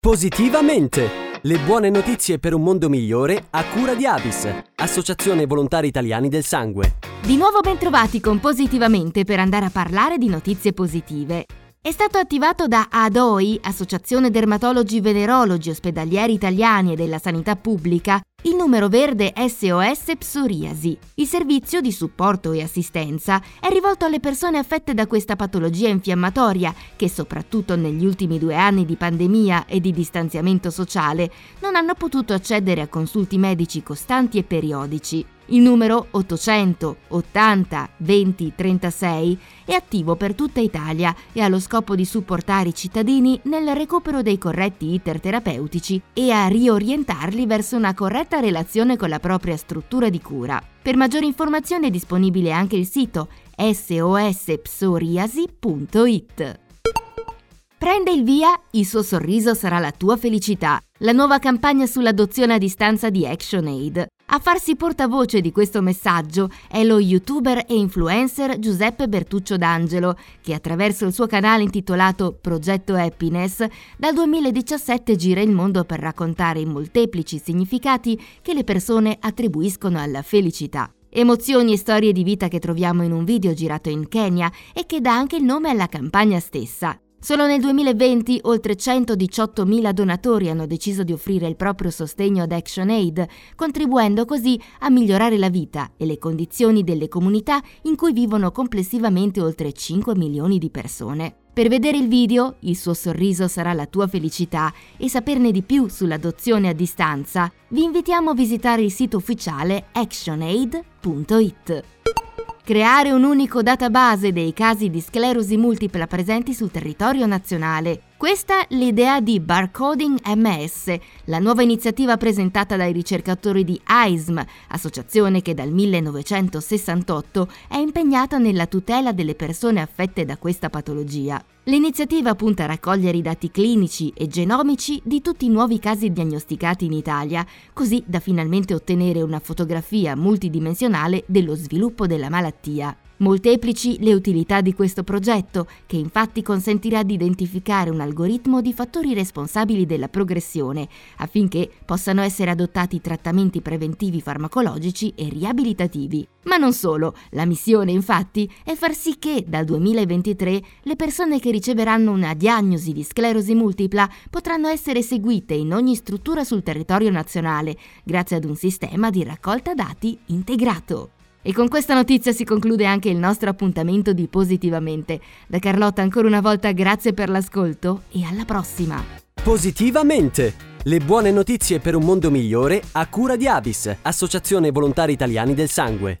Positivamente! Le buone notizie per un mondo migliore a cura di Avis, Associazione Volontari Italiani del Sangue. Di nuovo bentrovati con Positivamente per andare a parlare di notizie positive. È stato attivato da ADOI, Associazione Dermatologi Venerologi Ospedalieri Italiani e della Sanità Pubblica, il numero verde SOS Psoriasi. Il servizio di supporto e assistenza è rivolto alle persone affette da questa patologia infiammatoria che, soprattutto negli ultimi due anni di pandemia e di distanziamento sociale, non hanno potuto accedere a consulti medici costanti e periodici. Il numero 880 20 36 è attivo per tutta Italia e ha lo scopo di supportare i cittadini nel recupero dei corretti iter terapeutici e a riorientarli verso una corretta relazione con la propria struttura di cura. Per maggiori informazioni è disponibile anche il sito sospsoriasi.it. Prende il via, il suo sorriso sarà la tua felicità. La nuova campagna sull'adozione a distanza di ActionAid. A farsi portavoce di questo messaggio è lo youtuber e influencer Giuseppe Bertuccio D'Angelo, che attraverso il suo canale intitolato Progetto Happiness dal 2017 gira il mondo per raccontare i molteplici significati che le persone attribuiscono alla felicità. Emozioni e storie di vita che troviamo in un video girato in Kenya e che dà anche il nome alla campagna stessa. Solo nel 2020 oltre 118.000 donatori hanno deciso di offrire il proprio sostegno ad ActionAid, contribuendo così a migliorare la vita e le condizioni delle comunità in cui vivono complessivamente oltre 5 milioni di persone. Per vedere il video, il suo sorriso sarà la tua felicità e saperne di più sull'adozione a distanza, vi invitiamo a visitare il sito ufficiale actionaid.it. Creare un unico database dei casi di sclerosi multipla presenti sul territorio nazionale. Questa l'idea di Barcoding MS, la nuova iniziativa presentata dai ricercatori di AISM, associazione che dal 1968 è impegnata nella tutela delle persone affette da questa patologia. L'iniziativa punta a raccogliere i dati clinici e genomici di tutti i nuovi casi diagnosticati in Italia, così da finalmente ottenere una fotografia multidimensionale dello sviluppo della malattia. Molteplici le utilità di questo progetto, che infatti consentirà di identificare un algoritmo di fattori responsabili della progressione, affinché possano essere adottati trattamenti preventivi farmacologici e riabilitativi. Ma non solo, la missione infatti è far sì che dal 2023 le persone che riceveranno una diagnosi di sclerosi multipla potranno essere seguite in ogni struttura sul territorio nazionale, grazie ad un sistema di raccolta dati integrato. E con questa notizia si conclude anche il nostro appuntamento di Positivamente. Da Carlotta ancora una volta grazie per l'ascolto e alla prossima. Positivamente! Le buone notizie per un mondo migliore a cura di Avis, Associazione Volontari Italiani del Sangue.